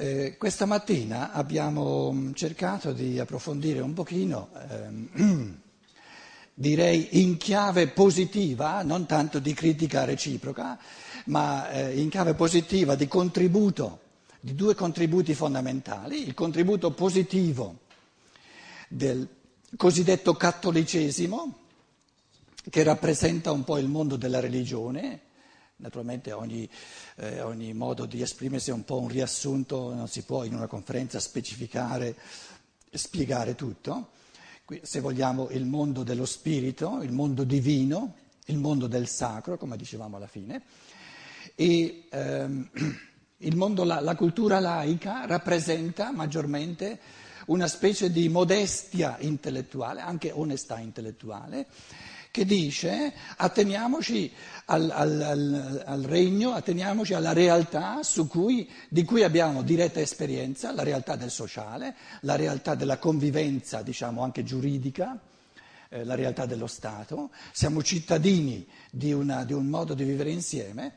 Eh, questa mattina abbiamo mm, cercato di approfondire un pochino, ehm, direi in chiave positiva, non tanto di critica reciproca, ma eh, in chiave positiva di contributo, di due contributi fondamentali, il contributo positivo del cosiddetto cattolicesimo, che rappresenta un po' il mondo della religione, Naturalmente ogni, eh, ogni, modo di esprimersi è un po' un riassunto, non si può in una conferenza specificare, spiegare tutto. Qui, se vogliamo il mondo dello spirito, il mondo divino, il mondo del sacro, come dicevamo alla fine, e ehm, mondo, la, la cultura laica rappresenta maggiormente una specie di modestia intellettuale, anche onestà intellettuale, che dice atteniamoci al, al, al, al regno, atteniamoci alla realtà cui, di cui abbiamo diretta esperienza, la realtà del sociale, la realtà della convivenza, diciamo anche giuridica, eh, la realtà dello Stato, siamo cittadini di, una, di un modo di vivere insieme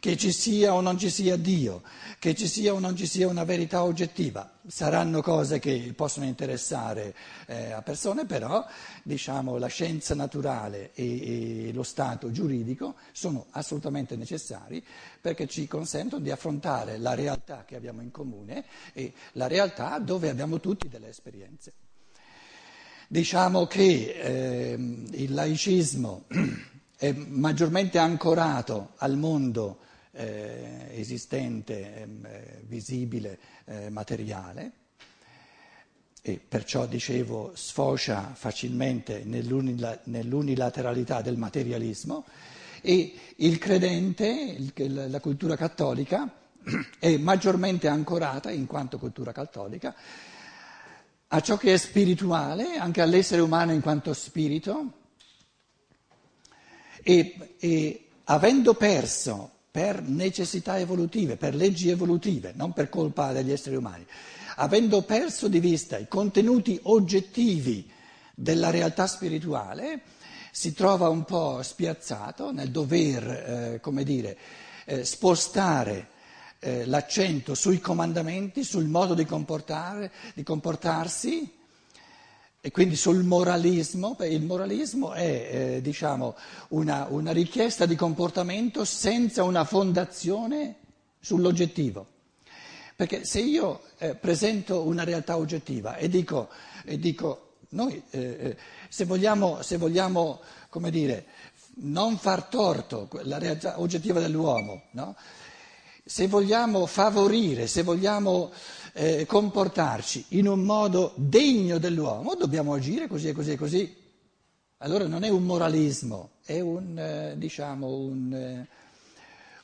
che ci sia o non ci sia Dio, che ci sia o non ci sia una verità oggettiva. Saranno cose che possono interessare eh, a persone, però diciamo, la scienza naturale e, e lo stato giuridico sono assolutamente necessari perché ci consentono di affrontare la realtà che abbiamo in comune e la realtà dove abbiamo tutti delle esperienze. Diciamo che eh, il laicismo è maggiormente ancorato al mondo eh, esistente, ehm, eh, visibile, eh, materiale e perciò dicevo sfocia facilmente nell'unila- nell'unilateralità del materialismo e il credente, il, la cultura cattolica è maggiormente ancorata in quanto cultura cattolica a ciò che è spirituale, anche all'essere umano in quanto spirito e, e avendo perso per necessità evolutive, per leggi evolutive, non per colpa degli esseri umani. Avendo perso di vista i contenuti oggettivi della realtà spirituale, si trova un po' spiazzato nel dover, eh, come dire, eh, spostare eh, l'accento sui comandamenti, sul modo di, di comportarsi e quindi sul moralismo, il moralismo è eh, diciamo, una, una richiesta di comportamento senza una fondazione sull'oggettivo. Perché se io eh, presento una realtà oggettiva e dico, e dico noi eh, eh se vogliamo, se vogliamo dire, non far torto la realtà oggettiva dell'uomo, no? Se vogliamo favorire, se vogliamo eh, comportarci in un modo degno dell'uomo, dobbiamo agire così e così e così. Allora non è un moralismo, è un, eh, diciamo, un, eh,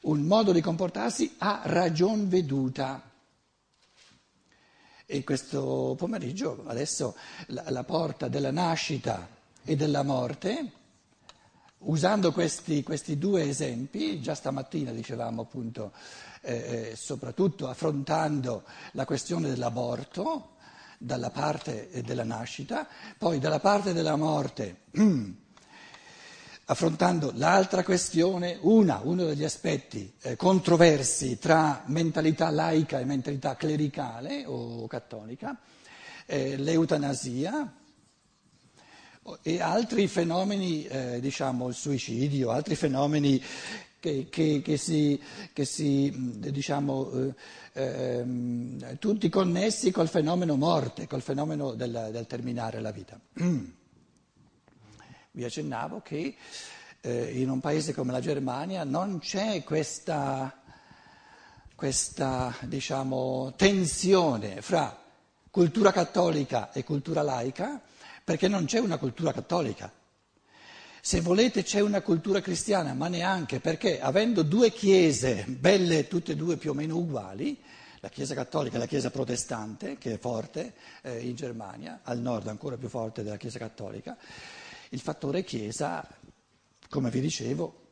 un modo di comportarsi a ragion veduta. E questo pomeriggio adesso la, la porta della nascita e della morte Usando questi, questi, due esempi, già stamattina dicevamo appunto, eh, eh, soprattutto affrontando la questione dell'aborto dalla parte della nascita, poi dalla parte della morte, affrontando l'altra questione, una, uno degli aspetti eh, controversi tra mentalità laica e mentalità clericale o cattolica, eh, l'eutanasia e altri fenomeni, eh, diciamo il suicidio, altri fenomeni che, che, che si, che si diciamo, eh, eh, tutti connessi col fenomeno morte, col fenomeno del, del terminare la vita. Vi accennavo che eh, in un paese come la Germania non c'è questa, questa diciamo, tensione fra cultura cattolica e cultura laica perché non c'è una cultura cattolica. Se volete c'è una cultura cristiana, ma neanche perché avendo due chiese belle, tutte e due più o meno uguali, la Chiesa cattolica e la Chiesa protestante, che è forte eh, in Germania, al nord ancora più forte della Chiesa cattolica, il fattore Chiesa, come vi dicevo,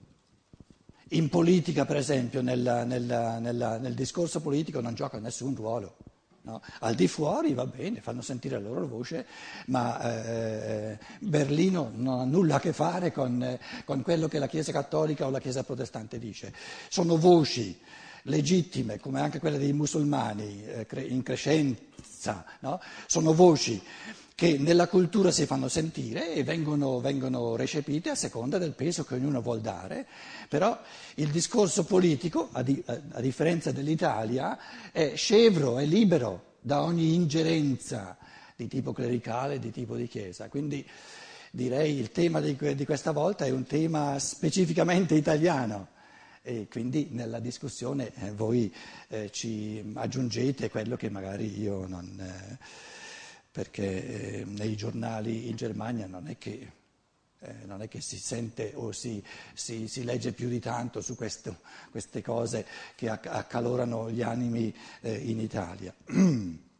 in politica per esempio, nella, nella, nella, nel discorso politico non gioca nessun ruolo. No? Al di fuori va bene, fanno sentire la loro voce, ma eh, Berlino non ha nulla a che fare con, con, quello che la Chiesa cattolica o la Chiesa protestante dice. Sono voci legittime, come anche quelle dei musulmani eh, in crescenza, no? sono voci che nella cultura si fanno sentire e vengono, vengono, recepite a seconda del peso che ognuno vuol dare, però il discorso politico, a, di, a differenza dell'Italia, è scevro, è libero da ogni ingerenza di tipo clericale, di tipo di chiesa. Quindi direi il tema di, di questa volta è un tema specificamente italiano e quindi nella discussione eh, voi eh, ci aggiungete quello che magari io non... Eh, perché eh, nei giornali in Germania non è che, eh, non è che si sente o si, si, si, legge più di tanto su questo, queste cose che accalorano gli animi eh, in Italia.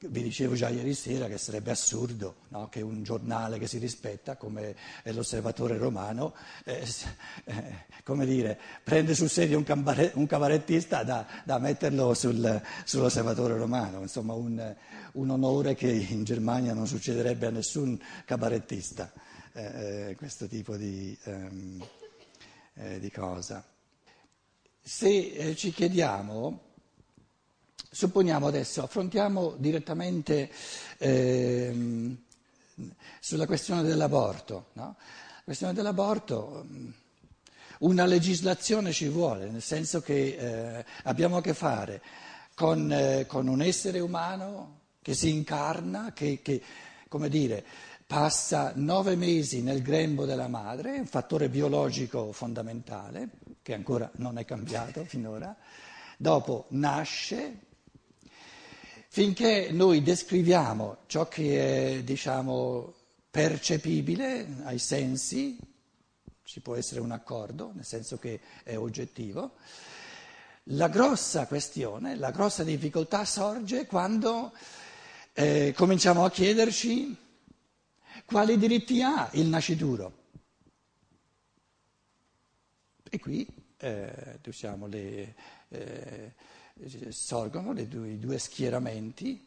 Vi dicevo già ieri sera che sarebbe assurdo no, che un giornale che si rispetta, come l'Osservatore Romano, eh, eh, dire, prende sul serio un, cambare, un cavarettista da, da metterlo sul, sull'Osservatore Romano. Insomma, un, un, onore che in Germania non succederebbe a nessun cabarettista, eh, eh questo tipo di, ehm, eh, di cosa. Se eh, ci chiediamo Supponiamo adesso, affrontiamo direttamente eh, sulla questione dell'aborto. No? La questione dell'aborto, mm, una legislazione ci vuole, nel senso che eh, abbiamo a che fare con, eh, con, un essere umano che si incarna, che, che come dire, passa nove mesi nel grembo della madre, un fattore biologico fondamentale, che ancora non è cambiato finora, dopo nasce, finché noi descriviamo ciò che è, diciamo, percepibile ai sensi, ci può essere un accordo, nel senso che è oggettivo, la grossa questione, la grossa difficoltà sorge quando eh, cominciamo a chiederci quali diritti ha il nascituro. E qui eh, diciamo, le, eh, sorgono due, i due schieramenti.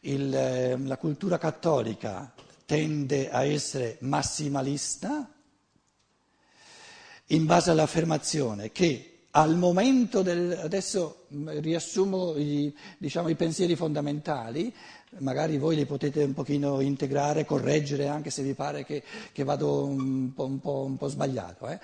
Il, eh, la cultura cattolica tende a essere massimalista in base all'affermazione che al momento del... adesso mm, riassumo i, diciamo, i pensieri fondamentali, magari voi li potete un pochino integrare, correggere anche se vi pare che, che vado un po', un po', un po sbagliato. Eh?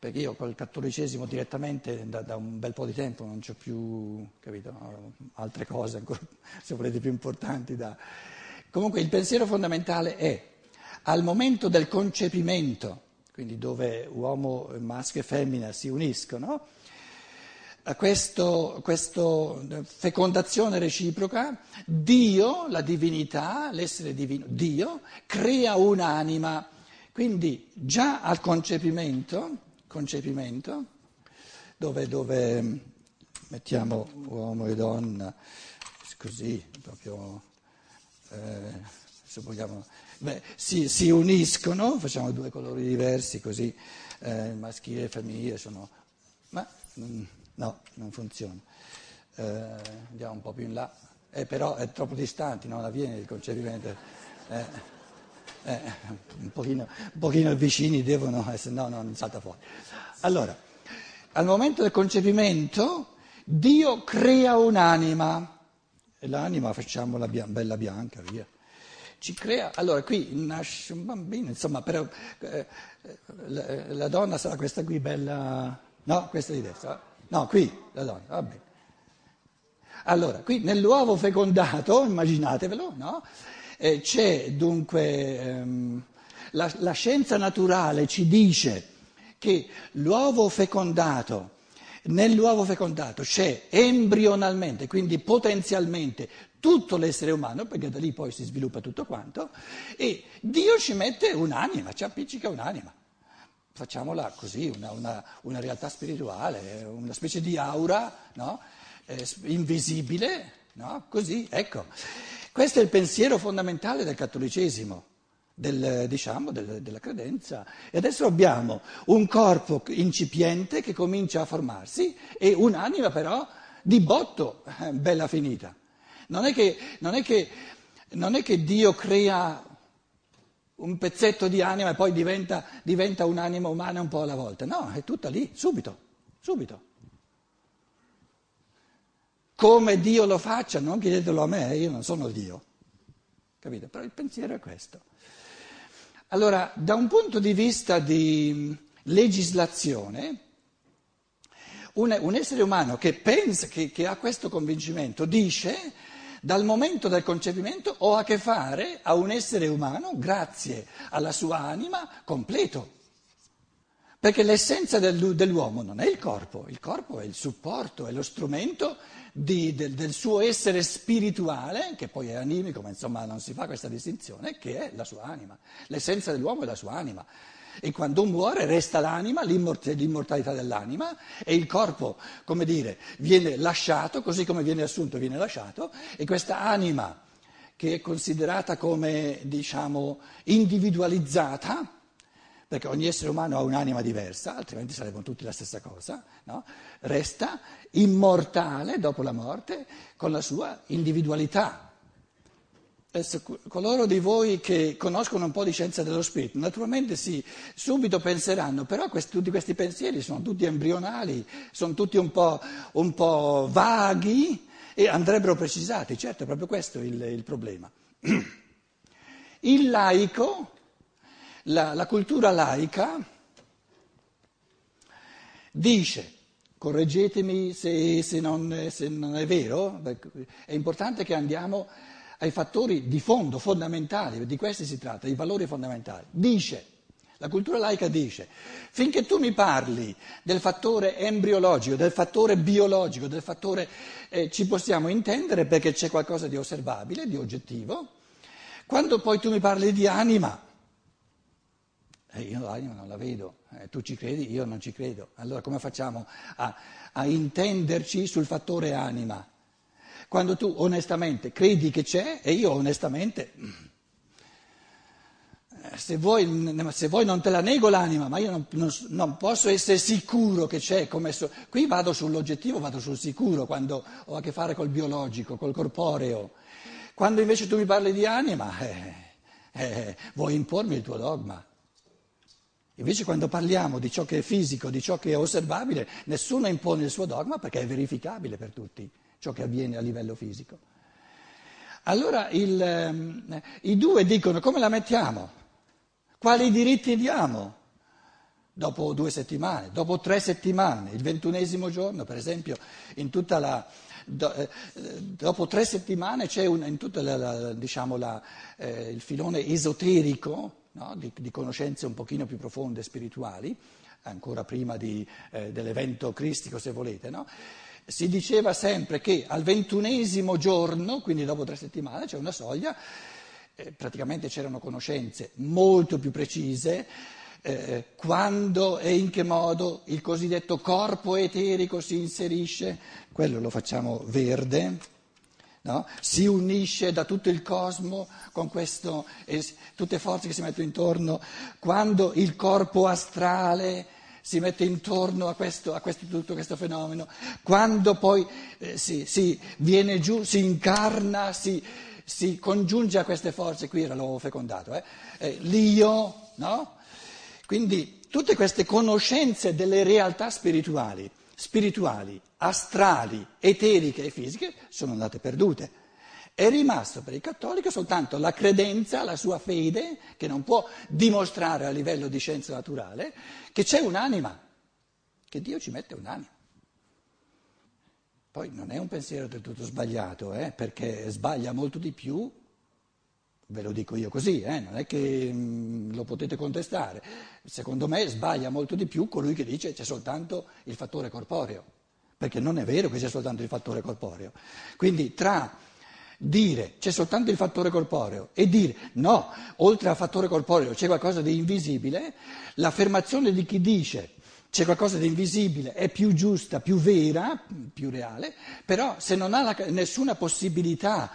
Perché io col cattolicesimo direttamente da, da un bel po' di tempo non ho più, capito, altre cose ancora, se volete, più importanti da... Comunque il pensiero fondamentale è, al momento del concepimento, quindi dove uomo, maschio e femmina si uniscono, questo fecondazione reciproca, Dio, la divinità, l'essere divino, Dio, crea un'anima. Quindi già al concepimento concepimento, dove, dove mettiamo uomo e donna così, proprio, eh, se vogliamo, beh, si, si, uniscono, facciamo due colori diversi così, eh, maschile e femminile sono, ma mm, no, non funziona. Eh, andiamo un po' più in là, eh, però è troppo distanti, non avviene il concepimento. Eh, eh, un, pochino, un pochino vicini devono essere, no, no, non salta fuori. Allora, al momento del concepimento Dio crea un'anima e l'anima facciamola bian- bella bianca, via. Ci crea, allora qui nasce un bambino, insomma, però, eh, la, la, donna sarà questa qui bella, no, questa di destra, no, qui la donna, va bene. Allora, qui nell'uovo fecondato, immaginatevelo, no? Eh, c'è dunque, ehm, la, la scienza naturale ci dice che l'uovo fecondato, nell'uovo fecondato c'è embrionalmente, quindi potenzialmente, tutto l'essere umano, perché da lì poi si sviluppa tutto quanto, e Dio ci mette un'anima, ci appiccica un'anima. Facciamola così, una, una, una realtà spirituale, una specie di aura no? eh, invisibile, no? così, ecco. Questo è il pensiero fondamentale del cattolicesimo, del, diciamo, del, della credenza. E adesso abbiamo un corpo incipiente che comincia a formarsi e un'anima però di botto, eh, bella finita. Non è che, non è che, non è che Dio crea un pezzetto di anima e poi diventa, diventa un'anima umana un po' alla volta. No, è tutta lì, subito, subito. Come Dio lo faccia, non chiedetelo a me, io non sono Dio. Capite? Però il pensiero è questo. Allora, da un punto di vista di legislazione, un, un essere umano che pensa, che, che ha questo convincimento, dice dal momento del concepimento ho a che fare a un essere umano, grazie alla sua anima, completo. Perché l'essenza dell'uomo non è il corpo, il corpo è il supporto, è lo strumento di, del, del, suo essere spirituale, che poi è animico, ma insomma non si fa questa distinzione, che è la sua anima. L'essenza dell'uomo è la sua anima. E quando muore resta l'anima, l'immortalità dell'anima, e il corpo, come dire, viene lasciato, così come viene assunto viene lasciato, e questa anima che è considerata come, diciamo, individualizzata, perché ogni essere umano ha un'anima diversa, altrimenti saremmo tutti la stessa cosa, no? resta immortale dopo la morte con la sua individualità. Adesso, coloro di voi che conoscono un po' di scienza dello spirito, naturalmente sì, subito penseranno, però questi, tutti questi pensieri sono tutti embrionali, sono tutti un po', un po vaghi e andrebbero precisati, certo è proprio questo il, il problema. Il laico la, la cultura laica dice, correggetemi se, se, non, se non, è vero, è importante che andiamo ai fattori di fondo, fondamentali, di questi si tratta, i valori fondamentali. Dice, la cultura laica dice, finché tu mi parli del fattore embriologico, del fattore biologico, del fattore eh, ci possiamo intendere perché c'è qualcosa di osservabile, di oggettivo, quando poi tu mi parli di anima, eh, io l'anima non la vedo, eh, tu ci credi, io non ci credo. Allora come facciamo a, a intenderci sul fattore anima? Quando tu onestamente credi che c'è e io onestamente, eh, se vuoi, se vuoi non te la nego l'anima, ma io non, non, non posso essere sicuro che c'è. So, qui vado sull'oggettivo, vado sul sicuro quando ho a che fare col biologico, col corporeo. Quando invece tu mi parli di anima, eh, eh, vuoi impormi il tuo dogma. Invece quando parliamo di ciò che è fisico, di ciò che è osservabile, nessuno impone il suo dogma perché è verificabile per tutti ciò che avviene a livello fisico. Allora il, eh, i due dicono come la mettiamo? Quali diritti diamo? Dopo due settimane, dopo tre settimane, il ventunesimo giorno, per esempio, la, do, eh, dopo tre settimane c'è un, in tutto diciamo eh, il filone esoterico no? di, di, conoscenze un pochino più profonde, spirituali, ancora prima di, eh, dell'evento cristico se volete, no? si diceva sempre che al ventunesimo giorno, quindi dopo tre settimane, c'è una soglia, eh, praticamente c'erano conoscenze molto più precise, eh, quando e in che modo il cosiddetto corpo eterico si inserisce, quello lo facciamo verde no? si unisce da tutto il cosmo con questo, eh, tutte le forze che si mettono intorno, quando il corpo astrale si mette intorno a, questo, a questo, tutto questo fenomeno, quando poi eh, si, si, viene giù, si incarna, si, si, congiunge a queste forze, qui l'uovo fecondato, eh? Eh, l'io, no? Quindi tutte queste conoscenze delle realtà spirituali spirituali, astrali, eteriche e fisiche sono andate perdute. È rimasto per il cattolico soltanto la credenza, la sua fede, che non può dimostrare a livello di scienza naturale, che c'è un'anima, che Dio ci mette un'anima. Poi non è un pensiero del tutto sbagliato, eh, perché sbaglia molto di più Ve lo dico io così, eh? non è che mh, mm, lo potete contestare. Secondo me sbaglia molto di più colui che dice c'è soltanto il fattore corporeo, perché non è vero che c'è soltanto il fattore corporeo. Quindi tra dire c'è soltanto il fattore corporeo e dire no, oltre al fattore corporeo c'è qualcosa di invisibile, l'affermazione di chi dice c'è qualcosa di invisibile è più giusta, più vera, più reale, però se non ha la, nessuna possibilità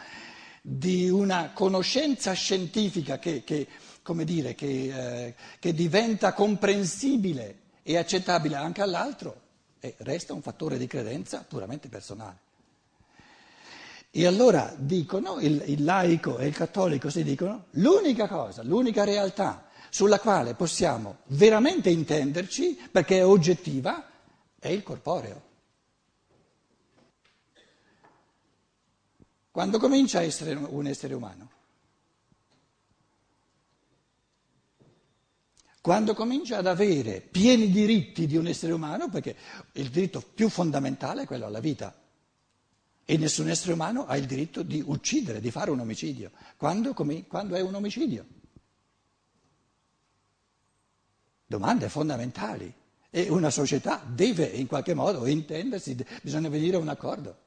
di una conoscenza scientifica che, che, dire, che, eh, che diventa comprensibile e accettabile anche all'altro, e resta un fattore di credenza puramente personale. E allora dicono, il, il laico e il cattolico si dicono, l'unica cosa, l'unica realtà sulla quale possiamo veramente intenderci, perché è oggettiva, è il corporeo. Quando comincia a essere un essere umano? Quando comincia ad avere pieni diritti di un essere umano, perché il diritto più fondamentale è quello alla vita. E nessun essere umano ha il diritto di uccidere, di fare un omicidio. Quando, quando è un omicidio? Domande fondamentali. E una società deve in qualche modo intendersi, bisogna venire a un accordo.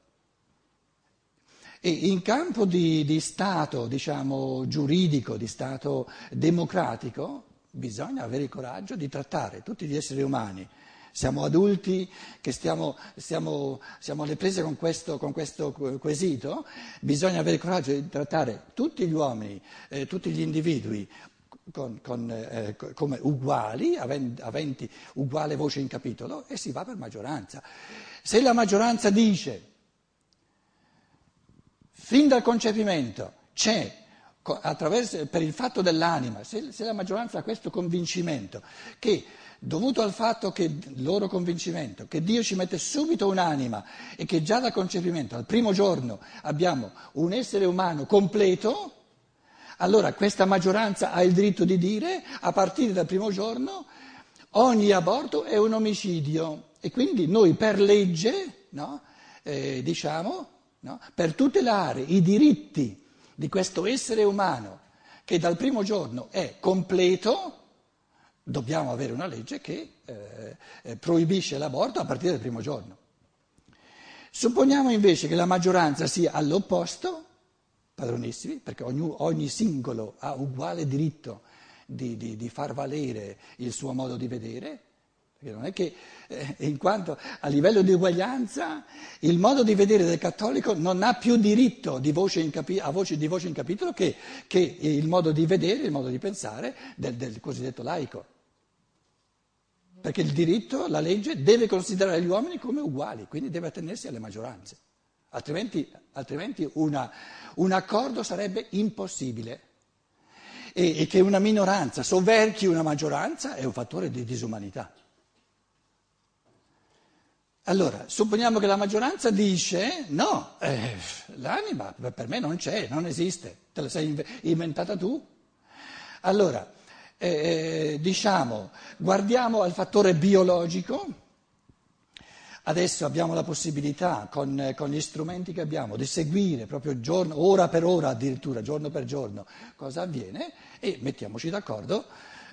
E in campo di, di Stato, diciamo, giuridico, di Stato democratico, bisogna avere il coraggio di trattare tutti gli esseri umani. Siamo adulti che stiamo, stiamo, siamo alle prese con questo, con questo, quesito, bisogna avere il coraggio di trattare tutti gli uomini, eh, tutti gli individui con, con, eh, come uguali, aventi, uguale voce in capitolo, e si va per maggioranza. Se la maggioranza dice, fin dal concepimento c'è, per il fatto dell'anima, se, se la maggioranza ha questo convincimento, che dovuto al fatto che loro convincimento, che Dio ci mette subito un'anima e che già dal concepimento, al primo giorno, abbiamo un essere umano completo, allora questa maggioranza ha il diritto di dire, a partire dal primo giorno, ogni aborto è un omicidio. E quindi noi per legge, no, eh, diciamo, no, per tutelare i diritti di questo essere umano che dal primo giorno è completo, dobbiamo avere una legge che eh, eh proibisce l'aborto a partire dal primo giorno. Supponiamo invece che la maggioranza sia all'opposto, padronissimi, perché ogni, ogni singolo ha uguale diritto di, di, di, far valere il suo modo di vedere, perché non è che, eh, in quanto a livello di uguaglianza, il modo di vedere del cattolico non ha più diritto di voce capi- a voce di voce in capitolo che, che, il modo di vedere, il modo di pensare del, del cosiddetto laico. Perché il diritto, la legge, deve considerare gli uomini come uguali, quindi deve attenersi alle maggioranze. Altrimenti, altrimenti una, un accordo sarebbe impossibile. E, e che una minoranza sovverchi una maggioranza è un fattore di disumanità. Allora, supponiamo che la maggioranza dice no, eh, l'anima per me non c'è, non esiste, te la sei inventata tu. Allora, eh, diciamo, guardiamo al fattore biologico Adesso abbiamo la possibilità, con, con, gli strumenti che abbiamo, di seguire proprio giorno, ora per ora addirittura, giorno per giorno, cosa avviene e mettiamoci d'accordo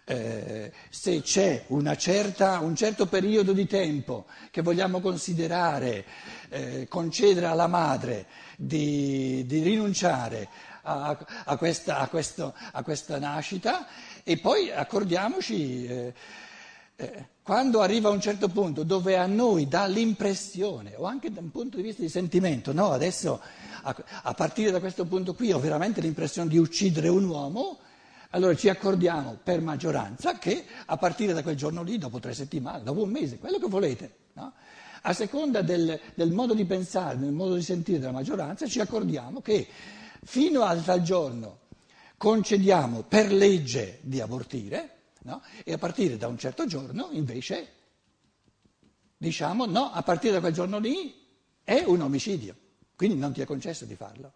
eh, se c'è certa, un certo periodo di tempo che vogliamo considerare, eh, concedere alla madre di, di rinunciare a, a, questa, a, questo, a, questa, nascita e poi accordiamoci. Eh, eh, quando arriva a un certo punto dove a noi dà l'impressione, o anche da un punto di vista di sentimento, no, adesso a, a partire da questo punto qui ho veramente l'impressione di uccidere un uomo, allora ci accordiamo per maggioranza che a partire da quel giorno lì, dopo tre settimane, dopo un mese, quello che volete, no? a seconda del, del, modo di pensare, del modo di sentire della maggioranza, ci accordiamo che fino al tal giorno concediamo per legge di abortire No? E a partire da un certo giorno invece diciamo no, a partire da quel giorno lì è un omicidio, quindi non ti è concesso di farlo.